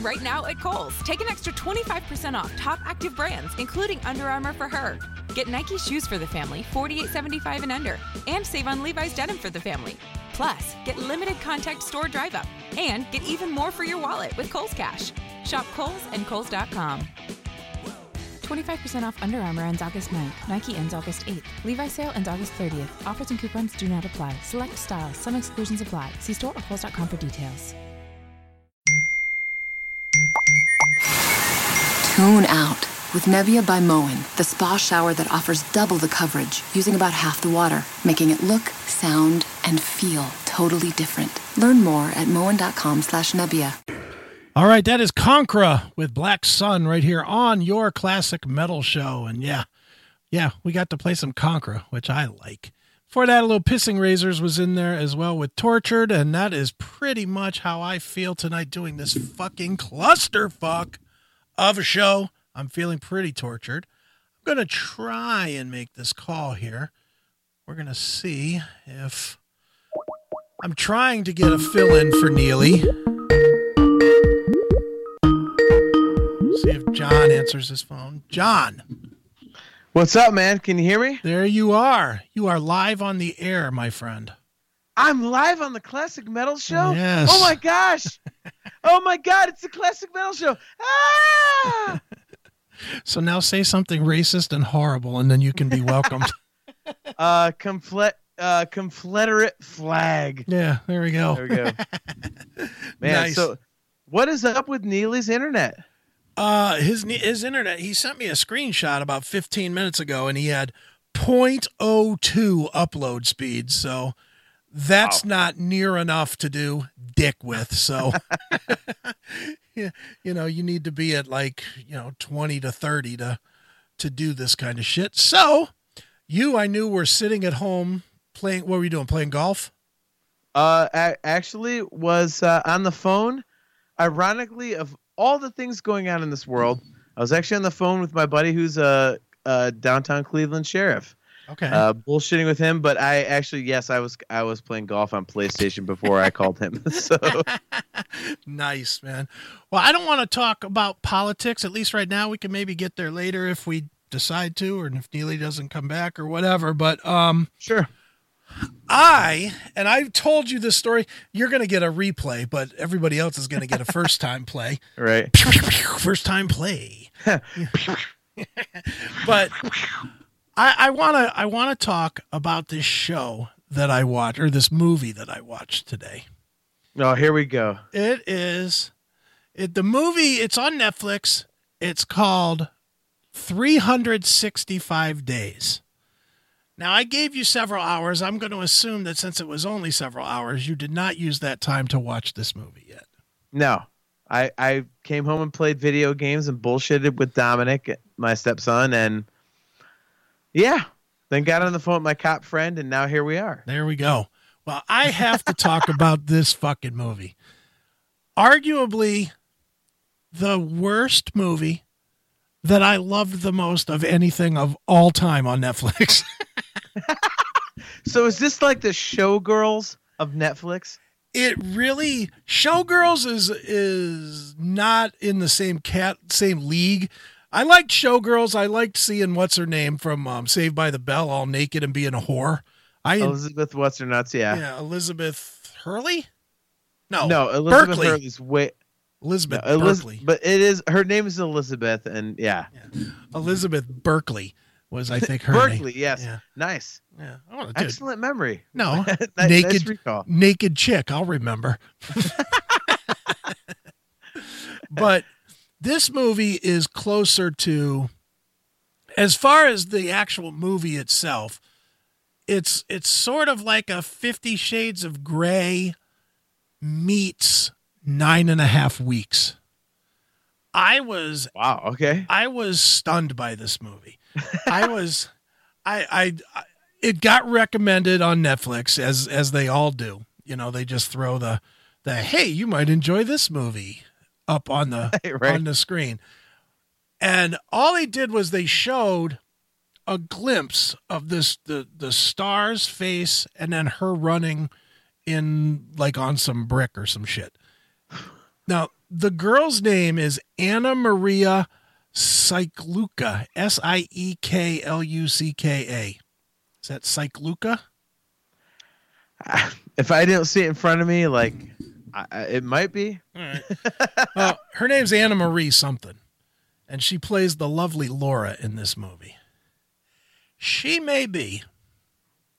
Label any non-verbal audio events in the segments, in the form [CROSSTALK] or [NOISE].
Right now at Kohl's, take an extra 25% off top active brands, including Under Armour for her. Get Nike shoes for the family, $48.75 and under, and save on Levi's denim for the family. Plus, get limited contact store drive up and get even more for your wallet with Kohl's Cash. Shop Kohl's and Kohl's.com. 25% off Under Armour ends August 9th. Nike ends August 8th. Levi sale ends August 30th. Offers and coupons do not apply. Select styles. Some exclusions apply. See store or Kohl's.com for details. Tune out with Nebia by Moen, the spa shower that offers double the coverage using about half the water, making it look, sound, and feel totally different. Learn more at moen.com slash Nebia. All right, that is Conqueror with Black Sun right here on your classic metal show. And yeah, yeah, we got to play some Conqueror, which I like. For that, a little Pissing Razors was in there as well with Tortured, and that is pretty much how I feel tonight doing this fucking clusterfuck of a show. I'm feeling pretty tortured. I'm going to try and make this call here. We're going to see if I'm trying to get a fill in for Neely. See if John answers his phone. John. What's up, man? Can you hear me? There you are. You are live on the air, my friend. I'm live on the Classic Metal Show. Yes. Oh my gosh. [LAUGHS] oh my God! It's the Classic Metal Show. Ah! [LAUGHS] so now say something racist and horrible, and then you can be welcomed. [LAUGHS] uh, confl- uh, Confederate flag. Yeah, there we go. There we go. Man, Nice. so what is up with Neely's internet? Uh, his his internet. He sent me a screenshot about 15 minutes ago, and he had 0.02 upload speed. So that's not near enough to do dick with. So, [LAUGHS] [LAUGHS] yeah, you know, you need to be at like you know 20 to 30 to to do this kind of shit. So, you, I knew, were sitting at home playing. What were you doing? Playing golf? Uh, a- actually, was uh, on the phone. Ironically, of all the things going on in this world, I was actually on the phone with my buddy who's a, a downtown Cleveland sheriff. Okay. Uh, bullshitting with him, but I actually, yes, I was I was playing golf on PlayStation before I called him. [LAUGHS] So [LAUGHS] nice, man. Well, I don't want to talk about politics, at least right now. We can maybe get there later if we decide to, or if Neely doesn't come back or whatever. But um sure. I and I've told you this story. You're gonna get a replay, but everybody else is gonna get a first [LAUGHS] time play. Right. First time play. but I, I wanna I wanna talk about this show that I watched or this movie that I watched today. Oh, here we go. It is it the movie it's on Netflix. It's called 365 Days. Now I gave you several hours. I'm going to assume that since it was only several hours, you did not use that time to watch this movie yet. No, I I came home and played video games and bullshitted with Dominic, my stepson, and yeah, then got on the phone with my cop friend, and now here we are. There we go. Well, I have to talk [LAUGHS] about this fucking movie. Arguably the worst movie that I loved the most of anything of all time on Netflix. [LAUGHS] So is this like the Showgirls of Netflix? it really Showgirls is is not in the same cat same league. I liked Showgirls. I liked seeing what's her name from um, Saved by the Bell all naked and being a whore. I Elizabeth what's her nuts? Yeah. yeah, Elizabeth Hurley. No, no, Elizabeth Berkley. Hurley's way. Elizabeth No, Eliz- Berkley. but it is her name is Elizabeth, and yeah, Elizabeth Berkley was I think her Berkley. name. Yes, Yeah. nice, Yeah. Oh, excellent memory. No, [LAUGHS] Nice- nice naked recall. naked chick. I'll remember. [LAUGHS] but this movie is closer to, as far as the actual movie itself, it's it's sort of like a Fifty Shades of Grey meets nine and a half weeks. I was Wow. Okay. I was stunned by this movie. [LAUGHS] I was, I, I, I, it got recommended on Netflix as as they all do. You know, they just throw the the hey, you might enjoy this movie up on the [LAUGHS] Right. on the screen, and all they did was they showed a glimpse of this the the star's face and then her running in like on some brick or some shit. Now the girl's name is Anna Maria Cycluca. S I E K L U C K A. Is that Cycluca? [LAUGHS] If I didn't see it in front of me, like I, it might be. All right. well, her name's Anna Marie something, and she plays the lovely Laura in this movie. She may be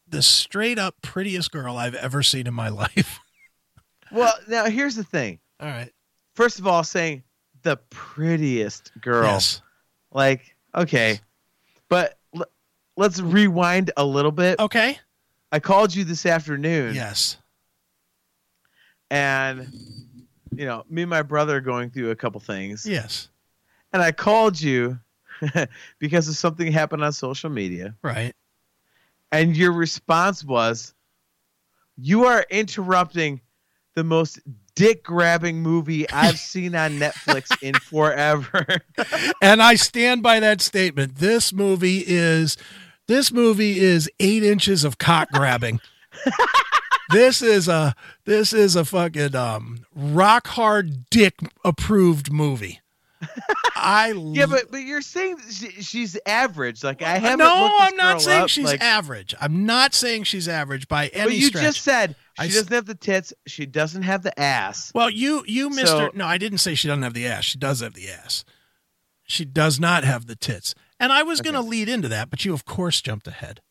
the straight up prettiest girl I've ever seen in my [LAUGHS] life. Well, now here's the thing. All right. First of all, saying the prettiest girl, Yes. like okay, but l- let's rewind a little bit. Okay. I called you this afternoon, Yes. And you know, me and my brother are going through a couple things, Yes. and I called you [LAUGHS] because of something happened on social media, Right. and your response was, "You are interrupting the most dick grabbing movie I've [LAUGHS] seen on Netflix in forever." [LAUGHS] and I stand by that statement. This movie is this movie is eight inches of cock grabbing. This is a this is a fucking um, rock hard dick approved movie. I [LAUGHS] yeah, but but you're saying she, she's average. Like I haven't. No, I'm not saying up, she's like, average. I'm not saying she's average by any But you stretch. just said she I doesn't have the tits. She doesn't have the ass. Well, you you Mister So- No, I didn't say she doesn't have the ass. She does have the ass. She does not have the tits. And I was going to lead into that, but you of course jumped ahead.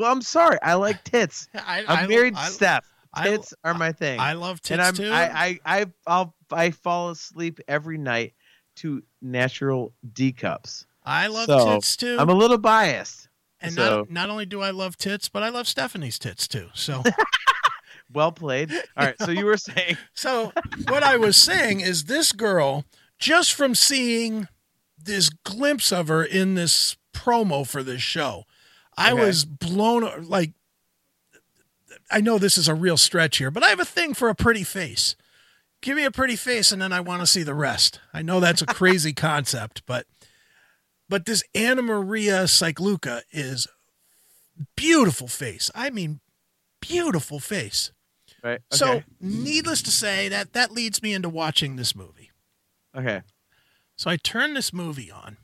Well, I'm sorry. I like [LAUGHS] tits. I, I'm married I, Steph. I- Tits are my thing. I love tits and I'm too. I I I I'll, I fall asleep every night to natural D cups. I love So, tits too. I'm a little biased. and so- not, not only do I love tits, but I love Stephanie's tits too. So [LAUGHS] Well played. All right. So you were saying [LAUGHS] So what I was saying is this girl, just from seeing this glimpse of her in this promo for this show, I Okay. was blown like I know this is a real stretch here, but I have a thing for a pretty face. Give me a pretty face and then I want to see the rest. I know that's a [LAUGHS] crazy concept, but but this Anna Maria Cycluca is beautiful face. I mean beautiful face. right. So, needless to say, that that leads me into watching this movie. okay. So I turn this movie on,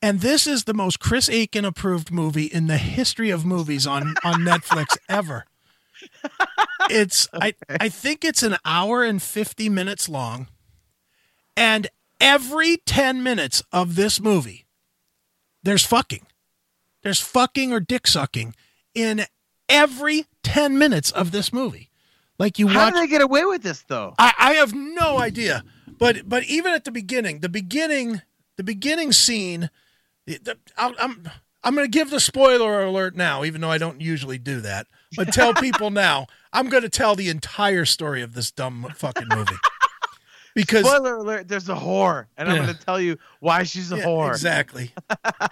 and this is the most Chris Aiken approved movie in the history of movies on on [LAUGHS] Netflix ever. It's I I think it's an hour and fifty minutes long, and every ten minutes of this movie, there's fucking, there's fucking or dick sucking in every ten minutes of this movie. Like you How watch did they get away with this though? I, I have no idea. But but even at the beginning, the beginning, the beginning scene, I'll, I'm I'm going to give the spoiler alert now, even though I don't usually do that. But tell [LAUGHS] people now, I'm going to tell the entire story of this dumb fucking movie [LAUGHS] because Spoiler alert: There's a whore, and I'm going to tell you why she's a Yeah, whore. Exactly.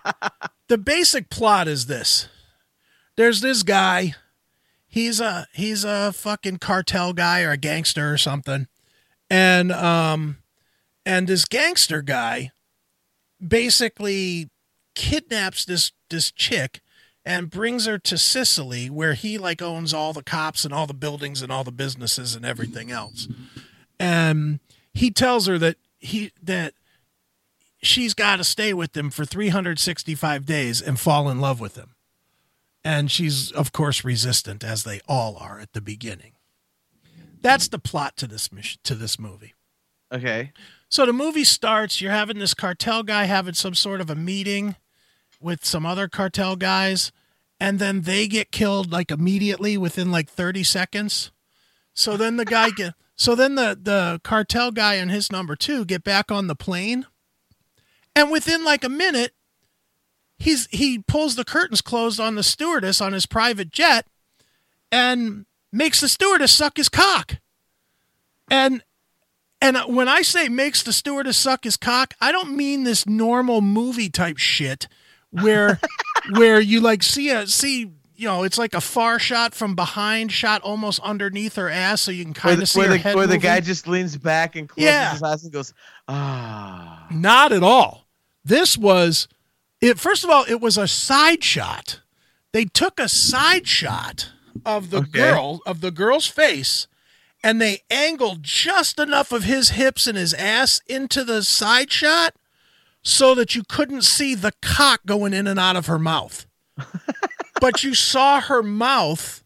[LAUGHS] the basic plot is this. There's this guy. He's a he's a fucking cartel guy or a gangster or something. And um and this gangster guy basically kidnaps this this chick and brings her to Sicily where he like owns all the cops and all the buildings and all the businesses and everything else. And he tells her that he that she's got to stay with him for 365 days and fall in love with him. And she's, of course, resistant, as they all are at the beginning. That's the plot to this mission, to this movie. Okay. So the movie starts. You're having this cartel guy having some sort of a meeting with some other cartel guys, and then they get killed like immediately within like 30 seconds. So then the guy get. [LAUGHS] So then the the cartel guy and his number two get back on the plane, and within like a minute, he's he pulls the curtains closed on the stewardess on his private jet, and makes the stewardess suck his cock. And and when I say makes the stewardess suck his cock, I don't mean this normal movie type shit where where you like see a see you know it's like a far shot from behind, shot almost underneath her ass, so you can kind of see where her the, head. where the guy just leans back and closes Yeah. his eyes and goes, ah. Not at all. This was it. First of all, it was a side shot. They took a side shot of the Okay. girl of the girl's face, and they angled just enough of his hips and his ass into the side shot so that you couldn't see the cock going in and out of her mouth. [LAUGHS] but you saw her mouth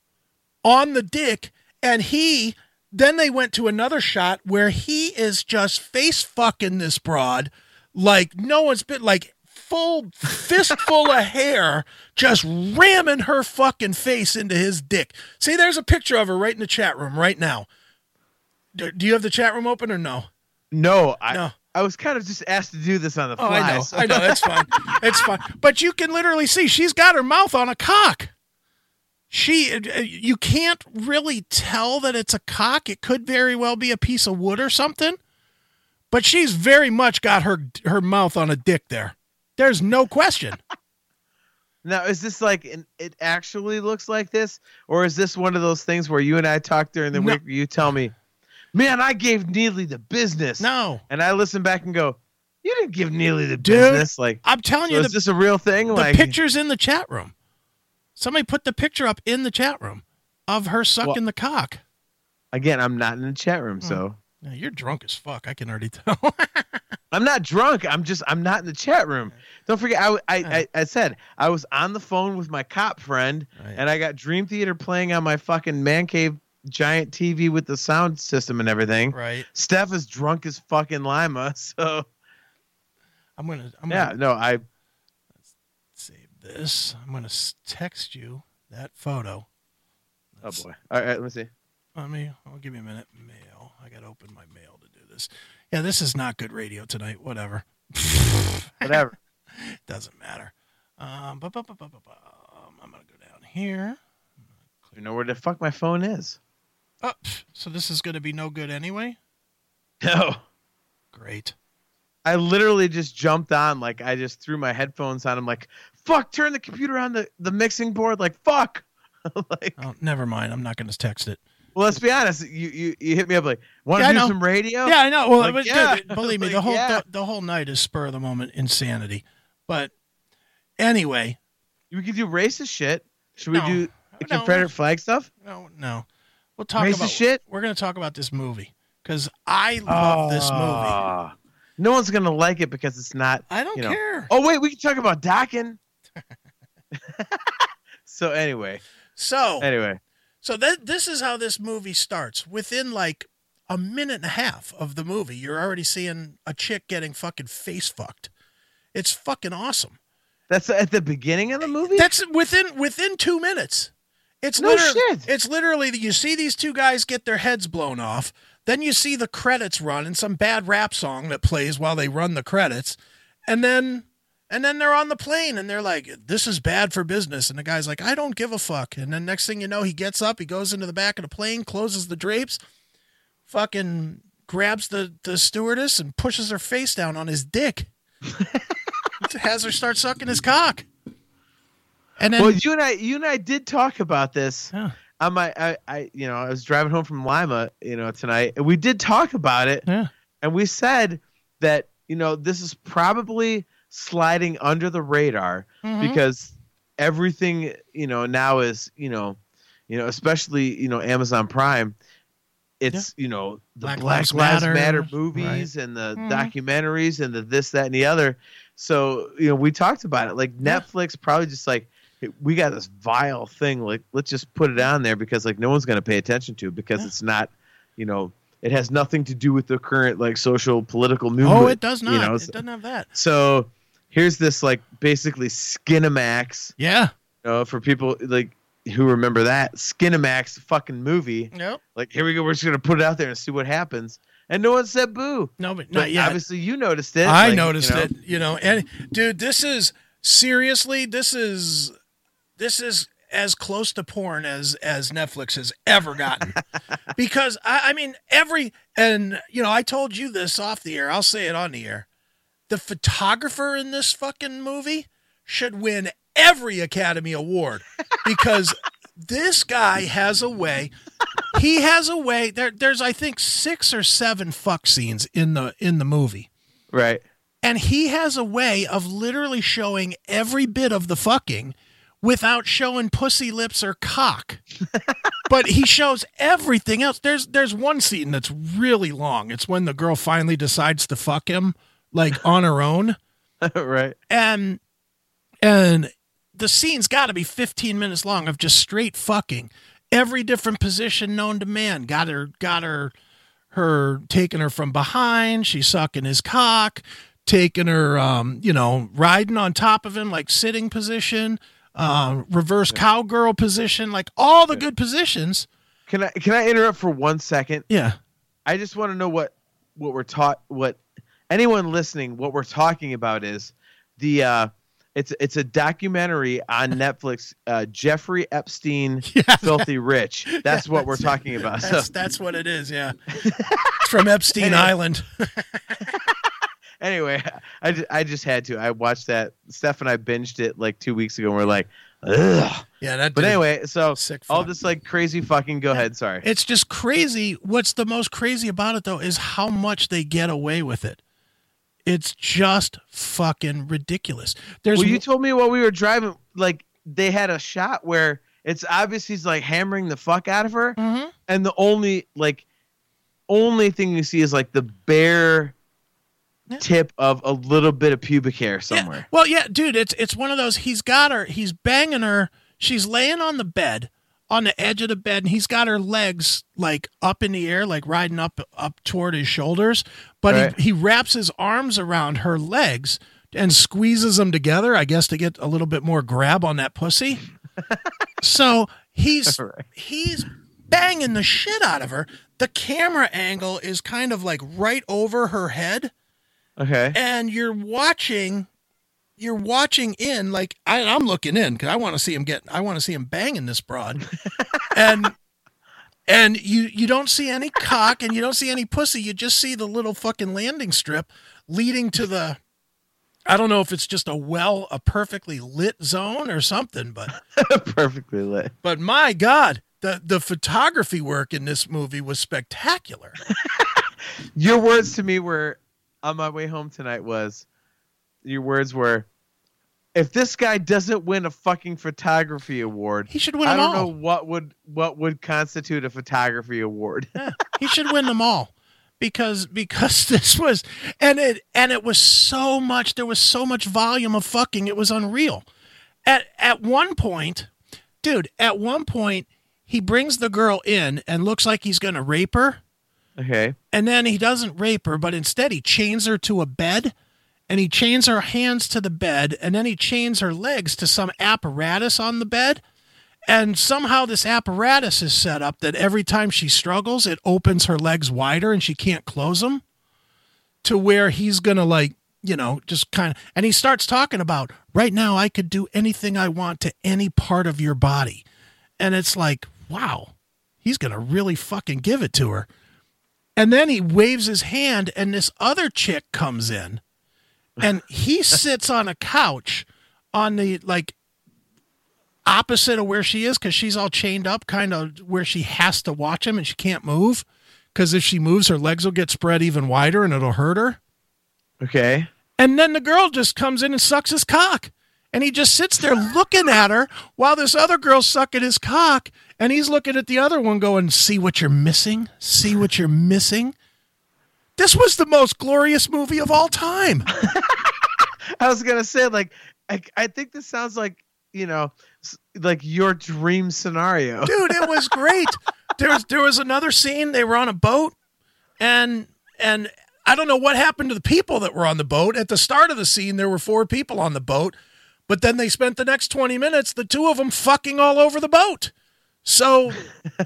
on the dick, and he then they went to another shot where he is just face fucking this broad like no one's been like full fistful of hair just ramming her fucking face into his dick. See, there's a picture of her right in the chat room right now. Do, do you have the chat room open or no? No, I No. I was kind of just asked to do this on the fly. Oh. I know. so- I know. That's fine. [LAUGHS] It's fine. But you can literally see she's got her mouth on a cock. She, uh, you can't really tell that it's a cock. It could very well be a piece of wood or something. But she's very much got her her mouth on a dick there. There's no question. [LAUGHS] Now, is this like an, it actually looks like this, or is this one of those things where you and I talk during the No. week? You tell me, "Man, I gave Neely the business," No, and I listen back and go, "You didn't give Neely the Dude, business." Like, I'm telling so you, is the, this a real thing? the like, picture's in the chat room. Somebody put the picture up in the chat room of her sucking the cock. again, I'm not in the chat Hmm. room, so Now, you're drunk as fuck. I can already tell. [LAUGHS] I'm not drunk. I'm just I'm not in the chat room. Don't forget, I I, I, I said I was on the phone with my cop friend, Right. and I got Dream Theater playing on my fucking man cave giant TV with the sound system and everything. right. Steph is drunk as fucking lima, [LAUGHS] so I'm gonna. I'm yeah, gonna no, I save this. I'm gonna text you that photo. oh boy. All right, let me see. Let me. I'll give you a minute. Mail. I gotta open my mail to do this. Yeah, this is not good radio tonight. Whatever. [LAUGHS] Whatever. [LAUGHS] Doesn't matter. Um, bu- bu- bu- bu- bu- bum. I'm gonna go down here. you know where the fuck my phone is? Oh, so this is gonna be no good anyway. No. Great. I literally just jumped on, like I just threw my headphones on. I'm like, fuck, turn the computer on the, the mixing board, like fuck. [LAUGHS] like Oh, never mind. I'm not gonna text it. well let's be honest, you you, you hit me up like, wanna Yeah, do some radio? Yeah, I know. Well, Like, but yeah. dude, believe me, the whole yeah. the, the whole night is spur of the moment insanity. But anyway, We could do racist shit. Should we do No. Confederate flag stuff? no, no. We'll talk Racist about shit? We're gonna talk about this movie because I love this movie. Ah. No one's gonna like it because it's not I don't you know. care. Oh wait, we can talk about docking. [LAUGHS] so anyway, So anyway, So that this is how this movie starts. Within like a minute and a half of the movie, you're already seeing a chick getting fucking face fucked. It's fucking awesome. that's at the beginning of the movie. That's within within two minutes. It's No literally, shit. It's literally that you see these two guys get their heads blown off. Then you see the credits run and some bad rap song that plays while they run the credits, and then and then they're on the plane and they're like, "This is bad for business." And the guy's like, "I don't give a fuck." And then next thing you know, he gets up, he goes into the back of the plane, closes the drapes, fucking grabs the the stewardess and pushes her face down on his dick. [LAUGHS] has her start sucking his cock. And then well, you and I, you and I did talk about this. Yeah. On my, I, I, you know, I was driving home from Lima, you know, tonight, and we did talk about it, Yeah. and we said that you know this is probably sliding under the radar Mm-hmm. because everything you know now is you know, you know, especially you know Amazon Prime. It's you know the Black Black, Lives Lives, Matter, Matter, movies and the Mhm. documentaries and the this that and the other. So you know we talked about it. Like Yeah. Netflix probably just like "Hey, we got this vile thing. Like let's just put it on there because like no one's going to pay attention to it because Yeah. it's not you know it has nothing to do with the current like social political oh, movement. Oh, it does not. You know, it doesn't have that. so here's this like basically Skinamax. Yeah. You know, for people like who remember that Skinamax fucking movie. Nope. Like here we go. We're just gonna put it out there and see what happens. And no one said boo. No, but But obviously you noticed it. I like, noticed you know. it. You know, and dude, this is seriously. This is this is as close to porn as as Netflix has ever gotten. [LAUGHS] because I, I mean, every and you know, I told you this off the air. I'll say it on the air. The photographer in this fucking movie should win every Academy Award because [LAUGHS] this guy has a way. He has a way. There, there's I think six or seven fuck scenes in the in the movie. Right. And he has a way of literally showing every bit of the fucking without showing pussy lips or cock. but he shows everything else. There's there's one scene that's really long. It's when the girl finally decides to fuck him like [LAUGHS] on her own. right. And and the scene's got to be 15 minutes long of just straight fucking. Every different position known to man. Got her got her her taking her from behind, she's sucking his cock, taking her um, you know, riding on top of him like sitting position, uh, reverse cowgirl position, like all the good positions. Can I can I interrupt for one second? Yeah. I just want to know what what we're taught what anyone listening what we're talking about is the uh it's it's a documentary on [LAUGHS] Netflix uh Jeffrey Epstein [LAUGHS] Yeah. Filthy Rich. [LAUGHS] That's what we're talking about. So That's that's what it is, yeah. it's from Epstein Island. Anyway, [LAUGHS] I just, I just had to. I watched that. Steph and I binged it like 2 weeks ago and we're like, ugh. Yeah, that But anyway, so Sick all this like crazy fucking go ahead, sorry. It's just crazy. What's the most crazy about it though is how much they get away with it. It's just fucking ridiculous. There's Well, you told me while we were driving, like they had a shot where it's obvious he's like hammering the fuck out of her, Mhm. and the only like only thing you see is like the bare Yeah. Tip of a little bit of pubic hair Yeah. somewhere. Well, yeah, dude, it's it's one of those. He's got her. He's banging her. She's laying on the bed, on the edge of the bed, and he's got her legs like up in the air, like riding up up toward his shoulders. But Right. he, he wraps his arms around her legs and squeezes them together. I guess to get a little bit more grab on that pussy. [LAUGHS] so he's Right. he's banging the shit out of her. The camera angle is kind of like right over her head Okay. and you're watching you're watching in like I, i'm looking in because i want to see him get i want to see him banging this broad [LAUGHS] and and you you don't see any cock and you don't see any pussy you just see the little fucking landing strip leading to the i don't know if it's just a well a perfectly lit zone or something but [LAUGHS] Perfectly lit. but my god the the photography work in this movie was spectacular [LAUGHS] Your words to me were on my way home tonight was your words were if this guy doesn't win a fucking photography award, he should win I them don't all. know what would what would constitute a photography award. Yeah, he should win them all because because [LAUGHS] this was and it and it was so much there was so much volume of fucking it was unreal. At at one point dude at one point he brings the girl in and looks like he's gonna rape her okay. and then he doesn't rape her but instead he chains her to a bed and he chains her hands to the bed and then he chains her legs to some apparatus on the bed. And somehow this apparatus is set up that every time she struggles it opens her legs wider and she can't close them to where he's gonna like you know just kind of and he starts talking about right now i could do anything i want to any part of your body. And it's like wow he's gonna really fucking give it to her and then he waves his hand, and this other chick comes in, and he [LAUGHS] sits on a couch on the like opposite of where she is because she's all chained up, kind of where she has to watch him and she can't move because if she moves, her legs will get spread even wider and it'll hurt her. Okay. And then the girl just comes in and sucks his cock. And he just sits there looking at her while this other girl's sucking his cock. And he's looking at the other one going, See what you're missing? See what you're missing? This was the most glorious movie of all time. [LAUGHS] I was gonna say like I, I think this sounds like you know like your dream scenario. [LAUGHS] Dude, it was great. There was there was another scene, they were on a boat and and I don't know what happened to the people that were on the boat. At the start of the scene, there were four people on the boat, but then they spent the next 20 minutes, the two of them fucking all over the boat. So,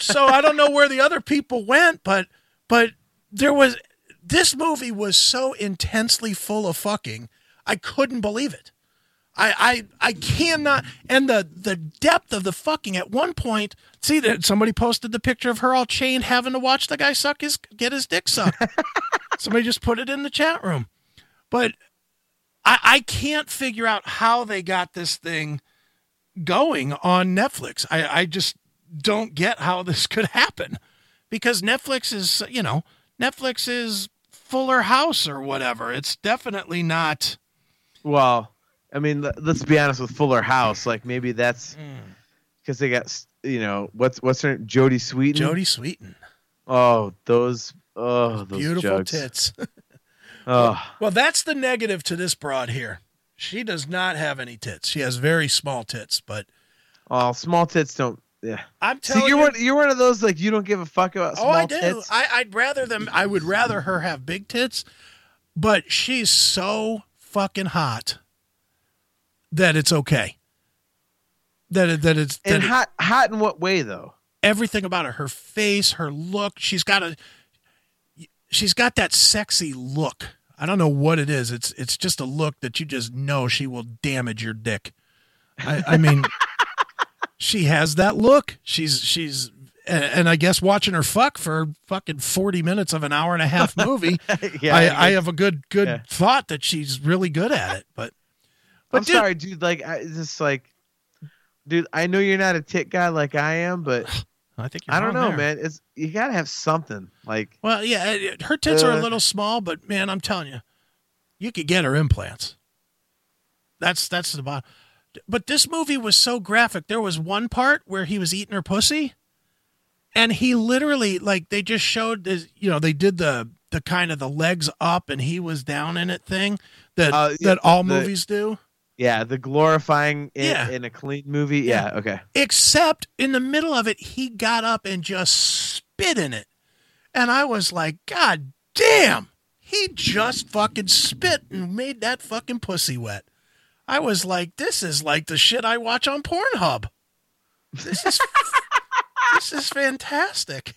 so I don't know where the other people went, but, but there was, this movie was so intensely full of fucking, I couldn't believe it. I, I, I cannot, and the, the depth of the fucking at one point, see that somebody posted the picture of her all chained having to watch the guy suck his, get his dick sucked. [LAUGHS] Somebody just put it in the chat room. But I, I can't figure out how they got this thing going on Netflix. I, I just don't get how this [LAUGHS] could happen because Netflix is, you know, Netflix is Fuller House or whatever. It's definitely not. Well, I mean, let- let's be honest with Fuller House. Like maybe that's hmm. because they got you know what's what's her name? Jodie Sweetin. Jodie Sweetin, Oh, those oh those beautiful jugs. tits. [LAUGHS] [LAUGHS] Oh, well, that's the negative to this broad here. She does not have any tits. She has very small tits, but oh, small tits don't. Yeah. I'm telling See, you're you, one. You're one of those like you don't give a fuck about small oh, I do. tits. I, I'd rather them. I would rather her have big tits, but she's so fucking hot that it's okay. That it, that it's that and it- hot, hot in what way though? everything about her her face her look she's got a she's got that sexy look i don't know what it is it's it's just a look that you just know she will damage your dick i, I mean [LAUGHS] she has that look she's she's and, i guess watching her fuck for fucking 40 minutes of an hour and a half [LAUGHS] movie Yeah, I, I have a good good Yeah. thought that she's really good at it but but I'm dude- sorry, dude. Like, I just like, dude. I know you're not a tit guy like I am, but [SIGHS] i think you're I don't know, there. man. It's you gotta have something. Like, Well, yeah, it- her tits are a Uh, little small, but man, I'm telling you, you could get her implants. That's that's the bottom. But this movie was so graphic. There was one part where he was eating her pussy, and he literally like they just showed this. You know, they did the the kind of the legs up and he was down in it thing that Uh, yeah, that all the- movies do. yeah, the glorifying in, Yeah. in a clean movie. Yeah, okay. Except in the middle of it, he got up and just spit in it. And I was like, God damn, he just fucking spit and made that fucking pussy wet. I was like, this is like the shit I watch on Pornhub. This is [LAUGHS] this is fantastic.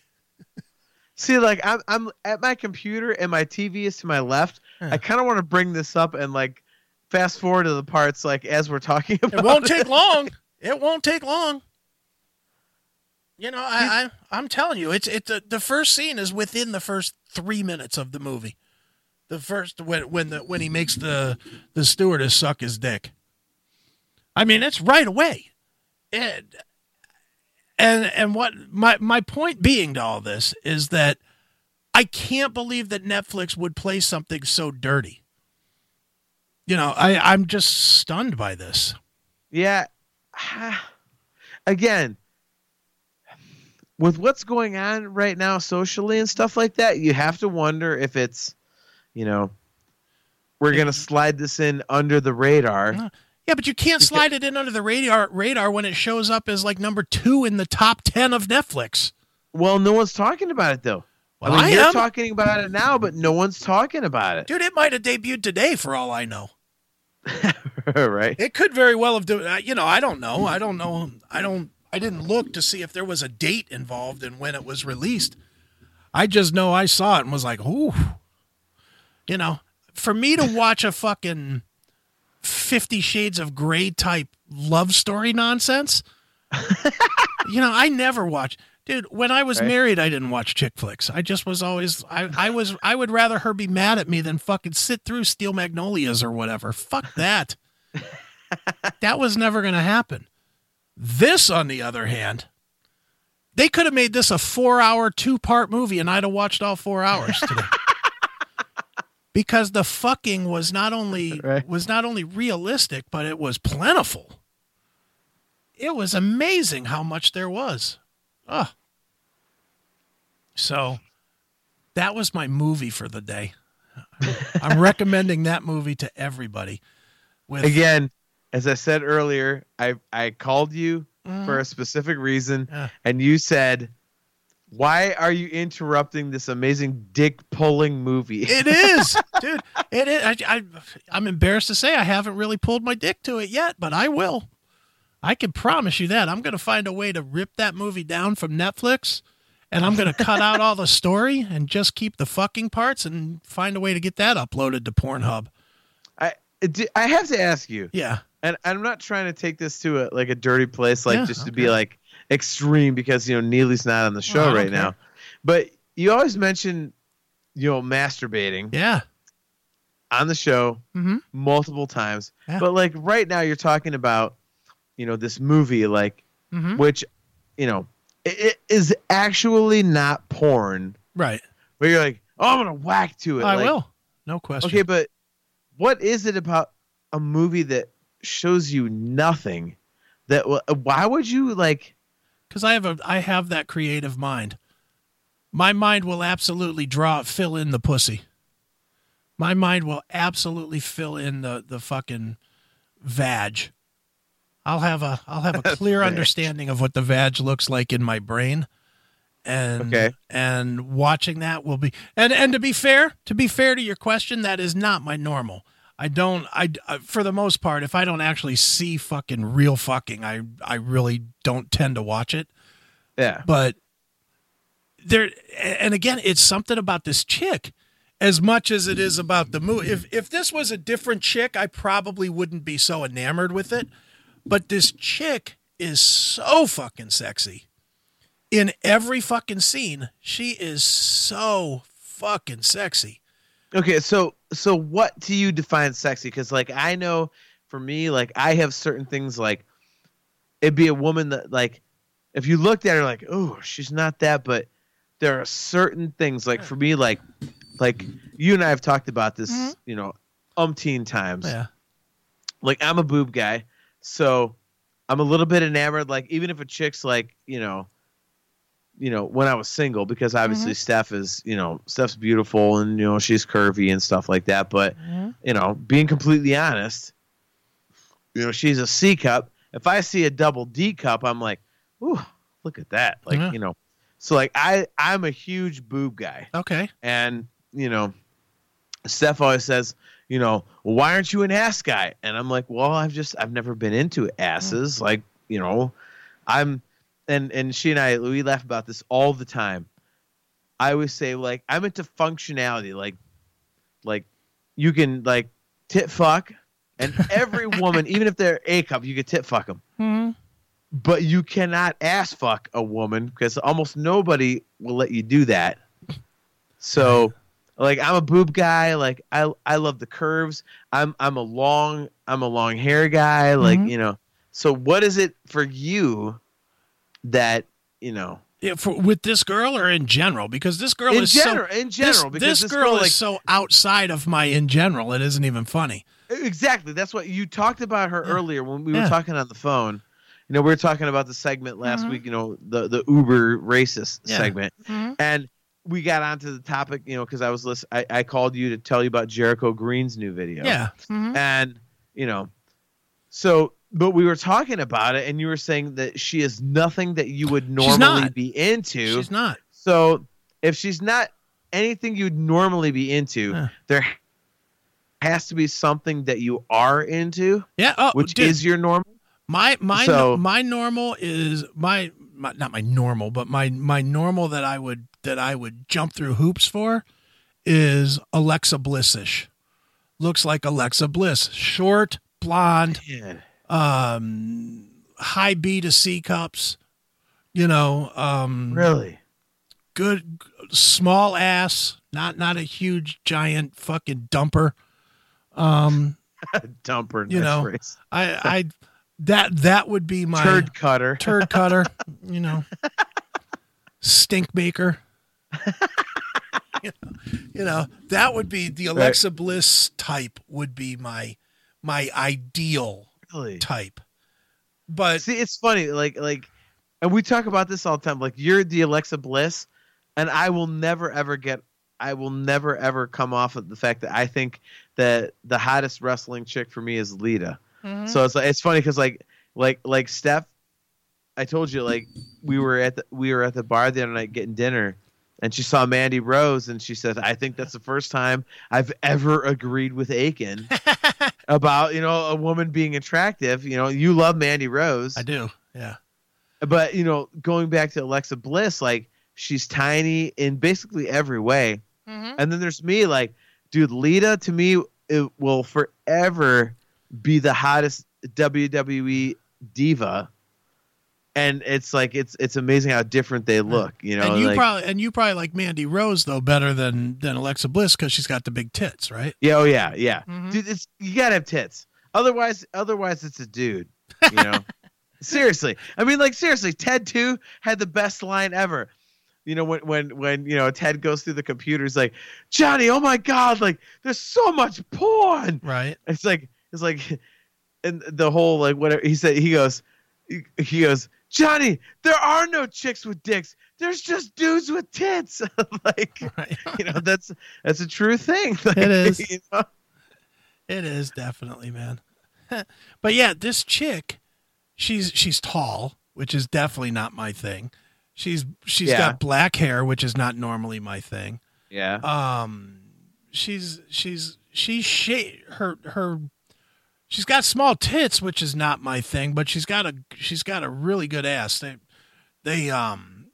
See, like I'm I'm at my computer and my TV is to my left. Yeah. I kind of want to bring this up and like fast forward to the parts like as we're talking about. It won't take long. [LAUGHS] It won't take long. You know, I, I I'm telling you, it's it's the the first scene is within the first three minutes of the movie. The first when when the when he makes the the stewardess suck his dick. I mean, it's right away. And and and what my my point being to all this is that I can't believe that Netflix would play something so dirty. You know, I I'm just stunned by this. Yeah. [SIGHS] Again, with what's going on right now socially and stuff like that, you have to wonder if it's, you know, we're going to slide this in under the radar. Yeah, but you can't slide it in under the radar radar when it shows up as like number two in the top ten of Netflix. Well, no one's talking about it though. Well, I mean, I you're am. talking about it now, but no one's talking about it. Dude, it might have debuted today for all I know. [LAUGHS] right? It could very well have do. uh, You know, I don't know. I don't know. I don't. I didn't look to see if there was a date involved and when it was released. I just know I saw it and was like, "Ooh." You know, for me to watch a fucking Fifty Shades of Grey type love story nonsense, [LAUGHS] you know, I never watch. Dude, when I was Right. married, I didn't watch chick flicks. I just was always, I, I was, I would rather her be mad at me than fucking sit through Steel Magnolias or whatever. Fuck that. [LAUGHS] that was never going to happen. This, on the other hand, they could have made this a four hour, two part movie and I'd have watched all four hours today. [LAUGHS] because the fucking was not only [LAUGHS] Right. was not only realistic, but it was plentiful. It was amazing how much there was. Oh. So that was my movie for the day. [LAUGHS] I'm recommending that movie to everybody. With Again, as I said earlier, I I called you for mm-hmm. a specific reason, Yeah. and you said, "Why are you interrupting this amazing dick pulling movie?" It is, [LAUGHS] dude. It is. I, I, I'm embarrassed to say I haven't really pulled my dick to it yet, but I will. I can promise you that. I'm going to find a way to rip that movie down from Netflix, and I'm going to cut out all the story and just keep the fucking parts and find a way to get that uploaded to Pornhub. I I have to ask you, Yeah. and I'm not trying to take this to a like a dirty place, like Yeah, just to okay. be like extreme because you know Neely's not on the show Oh, right now, but you always mention you know masturbating Yeah. on the show Mhm. multiple times, Yeah. but like right now you're talking about you know this movie like Mhm. which you know it, it is actually not porn Right. where you're like oh i'm gonna whack to it I like, will. No question. okay but what is it about a movie that shows you nothing. That why would you like? Because I have a I have that creative mind. My mind will absolutely draw fill in the pussy. My mind will absolutely fill in the the fucking vag. I'll have a I'll have a [LAUGHS] clear understanding of what the vag looks like in my brain. And Okay. and watching that will be and and to be fair, to be fair to your question, that is not my normal. I don't I, I for the most part if I don't actually see fucking real fucking, I I really don't tend to watch it. Yeah. but there and again it's something about this chick as much as it is about the movie. If if this was a different chick i probably wouldn't be so enamored with it. But this chick is so fucking sexy. In every fucking scene she is so fucking sexy Okay, so so what do you define sexy? Because like I know for me, like I have certain things like it'd be a woman that like if you looked at her like, oh, she's not that, but there are certain things like for me, like like you and I have talked about this, mm-hmm. you know, umpteen times. yeah Like I'm a boob guy, so I'm a little bit enamored. Like even if a chick's like, you know, you know, when I was single, because obviously mm-hmm. Steph is, you know, Steph's beautiful and you know she's curvy and stuff like that. But mm-hmm. you know, being completely honest, you know, she's a C cup. If I see a double D cup, I'm like, ooh, look at that. Like Yeah. you know, so like I I'm a huge boob guy. okay And, you know, Steph always says, you know, well, why aren't you an ass guy? And I'm like, well, I've just, I've never been into asses. Like, you know, I'm, and, and she and I, we laugh about this all the time. I always say, like, I'm into functionality. Like, like, you can, like, tit fuck. And every [LAUGHS] woman, even if they're A cup, you can tit fuck them. Mm-hmm. But you cannot ass fuck a woman because almost nobody will let you do that. So, like, I'm a boob guy. Like, I I love the curves. I'm I'm a long I'm a long hair guy. Like, mm-hmm. you know. So, what is it for you that you know? Yeah, for, with this girl or in general because this girl In is general- so in general, this, because this this girl, girl, is like- so outside of my in general it isn't even funny Exactly. That's what you talked about her earlier when we were Yeah. talking on the phone. You know, we were talking about the segment last mm-hmm. week. You know, the the Uber racist Yeah. segment, mm-hmm. and we got onto the topic. You know, because I was list- I, I called you to tell you about Jericho Green's new video. yeah mm-hmm. and you know, so but we were talking about it, and you were saying that she is nothing that you would normally be into. she's not So if she's not anything you'd normally be into, Huh. there has to be something that you are into, yeah oh which dude. is your normal. My my So- my normal is my, my not my normal, but my my normal that I would that I would jump through hoops for is Alexa Blissish. Looks like Alexa Bliss, short, blonde, Man. Um, high B to C cups. You know, um, Really? good, small ass, not not a huge giant fucking dumper. Um, [LAUGHS] Dumper, You know. I I that that would be my turd cutter. [LAUGHS] turd cutter, you know, stink maker. you, [LAUGHS] know, you know, that would be the Alexa Bliss type would be my my ideal Really? type. But See, it's funny, like like, and we talk about this all the time. Like you're the Alexa Bliss, and I will never ever get. I will never ever come off of the fact that I think that the hottest wrestling chick for me is Lita. Mm-hmm. So it's like it's funny because like like like Steph, I told you like we were at the we were at the bar the other night getting dinner, and she saw Mandy Rose and she said, "I think that's the first time I've ever agreed with Aiken [LAUGHS] about you know a woman being attractive. You know, you love Mandy Rose, I do, yeah. but you know, going back to Alexa Bliss, like she's tiny in basically every way. Mm-hmm. And then there's me, like, dude, Lita to me it will forever be the hottest WWE diva. And it's like it's it's amazing how different they look, you know. and you like, probably and you probably like Mandy Rose though better than than Alexa Bliss because she's got the big tits, right? yeah, oh yeah, yeah, Mhm. dude. It's you gotta have tits. Otherwise, otherwise it's a dude. You know, [LAUGHS] seriously. I mean, like seriously, Ted too had the best line ever. You know, when when when you know Ted goes through the computer, he's like, Johnny, oh my god, like there's so much porn. Right. It's like it's like and the whole like whatever he said. He goes, he, he goes, Johnny, there are no chicks with dicks. There's just dudes with tits. [LAUGHS] like, Right. you know, that's that's a true thing. [LAUGHS] Like, It is. You know? It is definitely, man. [LAUGHS] but yeah, this chick, she's she's tall, which is definitely not my thing. She's she's Yeah. got black hair, which is not normally my thing. Yeah. Um, she's she's she's sha- her her she's got small tits, which is not my thing, but she's got a she's got a really good ass. They they um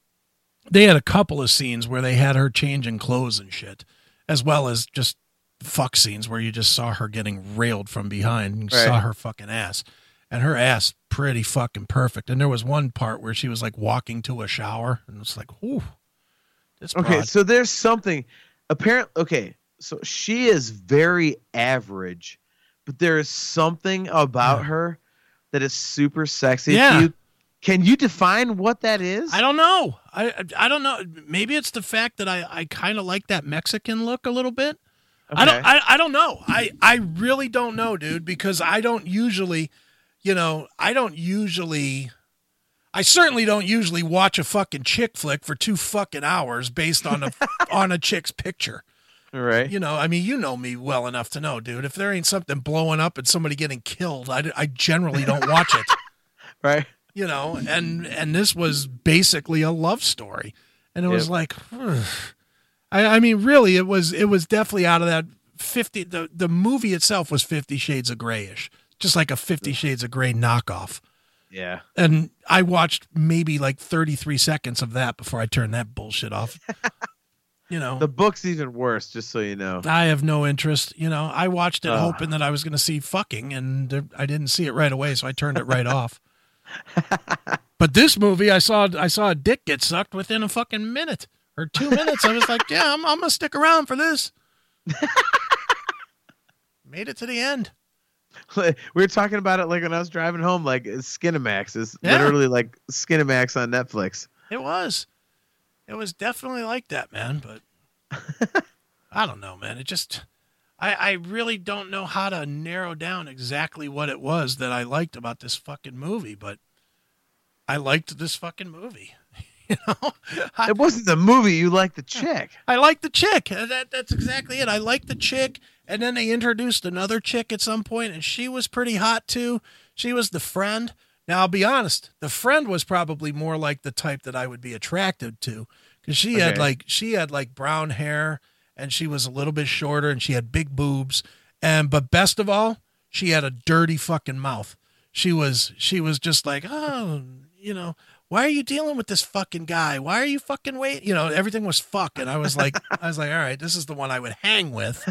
they had a couple of scenes where they had her changing clothes and shit, as well as just fuck scenes where you just saw her getting railed from behind and you Right. saw her fucking ass. And her ass pretty fucking perfect. And there was one part where she was like walking to a shower and it's like, ooh. Okay, broad- so there's something apparent. Okay, so she is very average, but there is something about Yeah. her that is super sexy. Yeah. You. Can you define what that is? I don't know. I I- don't know. Maybe it's the fact that I, I kind of like that Mexican look a little bit. I don't Okay. I, I don't know. I I really don't know, dude, because I don't usually, you know, I don't usually I certainly don't usually watch a fucking chick flick for 2 fucking hours based on a [LAUGHS] on a chick's picture. Right. You know, I mean, you know me well enough to know, dude. If there ain't something blowing up and somebody getting killed, I, I generally don't watch it. [LAUGHS] Right. you know and and this was basically a love story and it was Yep. like I, I mean really it was it was definitely out of that 50 the, the movie itself was 50 shades of grayish just like a 50 shades of gray knockoff Yeah. and i watched maybe like 33 seconds of that before i turned that bullshit off [LAUGHS] you know The book's even worse, just so you know. I have no interest. You know, I watched it Ugh. hoping that I was going to see fucking, and I didn't see it right away, so I turned it right off. [LAUGHS] But this movie, I saw I saw a dick get sucked within a fucking minute or two minutes. I was like, yeah, I'm, I'm gonna stick around for this. [LAUGHS] Made it to the end. we were talking about it like when I was driving home, like Skinamax is Yeah. literally like Skinamax on Netflix. It was, it was definitely like that, man. But [LAUGHS] I don't know, man. It just, I, I really don't know how to narrow down exactly what it was that I liked about this fucking movie, but I liked this fucking movie. [LAUGHS] You know, I, It wasn't the movie. You like the chick. I like the chick. That, that's exactly it. I like the chick. And then they introduced another chick at some point, and she was pretty hot too. She was the friend. Now, I'll be honest, the friend was probably more like the type that I would be attracted to because she had like she had like brown hair and she was a little bit shorter and she had big boobs and but best of all she had a dirty fucking mouth. She was she was just like oh you know why are you dealing with this fucking guy? Why are you fucking wait you know everything was fuck and i was like i was like all right this is the one i would hang with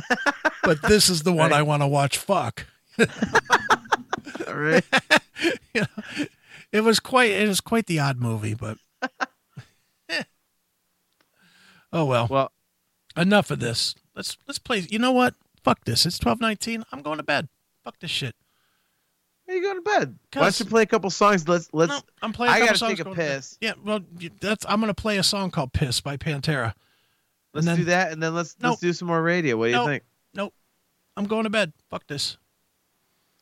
but this is the one Right. i want to watch fuck [LAUGHS] Right. [LAUGHS] you know, it was quite it was quite the odd movie, but [LAUGHS] oh well. well, Enough of this. Let's let's play. You know what? Fuck this. It's twelve nineteen. I'm going to bed. Fuck this shit. where you going to bed? Why don't you play a couple songs? Let's let's. No, I'm playing. a I couple gotta songs take a piss. Yeah, well, that's. I'm going to play a song called "Piss" by Pantera. Let's then- do that, and then let's Nope. let's do some more radio. What do you Nope. think? Nope. I'm going to bed. Fuck this.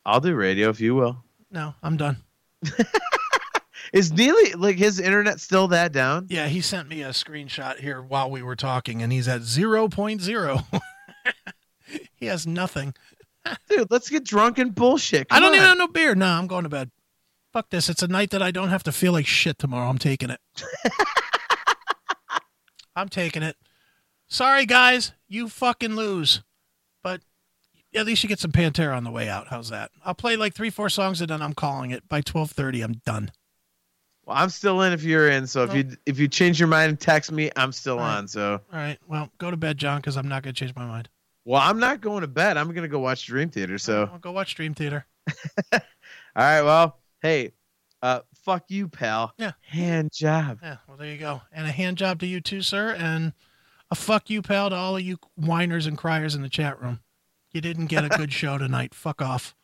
I'll do radio if you will. No, I'm done. [LAUGHS] Is Neely like his internet still that down? Yeah, he sent me a screenshot here while we were talking, and he's at 0.0. [LAUGHS] he has nothing. Dude, let's get drunk and bullshit. I don't on. even have no beer. No, I'm going to bed. Fuck this. It's a night that I don't have to feel like shit tomorrow. I'm taking it. [LAUGHS] I'm taking it. Sorry, guys. You fucking lose. But at least you get some Pantera on the way out. How's that? I'll play like three, four songs, and then I'm calling it. By 12.30, I'm done. Well, I'm still in if you're in. So if you if you change your mind and text me, I'm still right. on. So All right. Well, go to bed, Jon, because I'm not going to change my mind. well, I'm not going to bed. I'm gonna go watch Dream Theater. So I'll go watch Dream Theater. [LAUGHS] all right. Well, hey, uh, fuck you, pal. Yeah. Hand job. Yeah, well, there you go. And a hand job to you too, sir. And a fuck you, pal, to all of you whiners and criers in the chat room. You didn't get a good [LAUGHS] show tonight. Fuck off.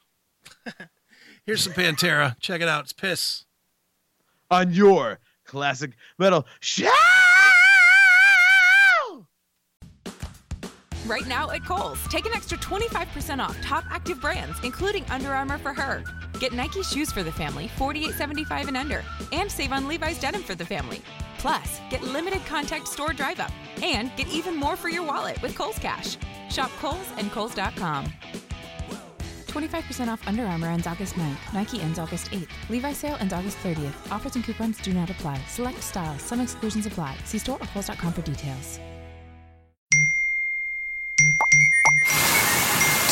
[LAUGHS] Here's some Pantera. Check it out. It's piss. on your classic metal show. Right now at Kohl's, take an extra 25% off top active brands, including Under Armour for her. Get Nike shoes for the family, $48.75 and under, and save on Levi's denim for the family. Plus, get limited contact store drive up and get even more for your wallet with Kohl's Cash. Shop Kohl's and Kohl's.com. 25% off Under Armour ends August 9th. Nike ends August 8th. Levi sale ends August 30th. Offers and coupons do not apply. Select styles. Some exclusions apply. See store or Kohl's.com for details.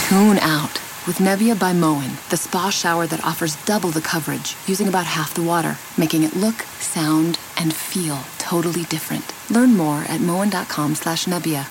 Tune out with Nebia by Moen, the spa shower that offers double the coverage using about half the water, making it look, sound, and feel totally different. Learn more at moen.com slash Nebia.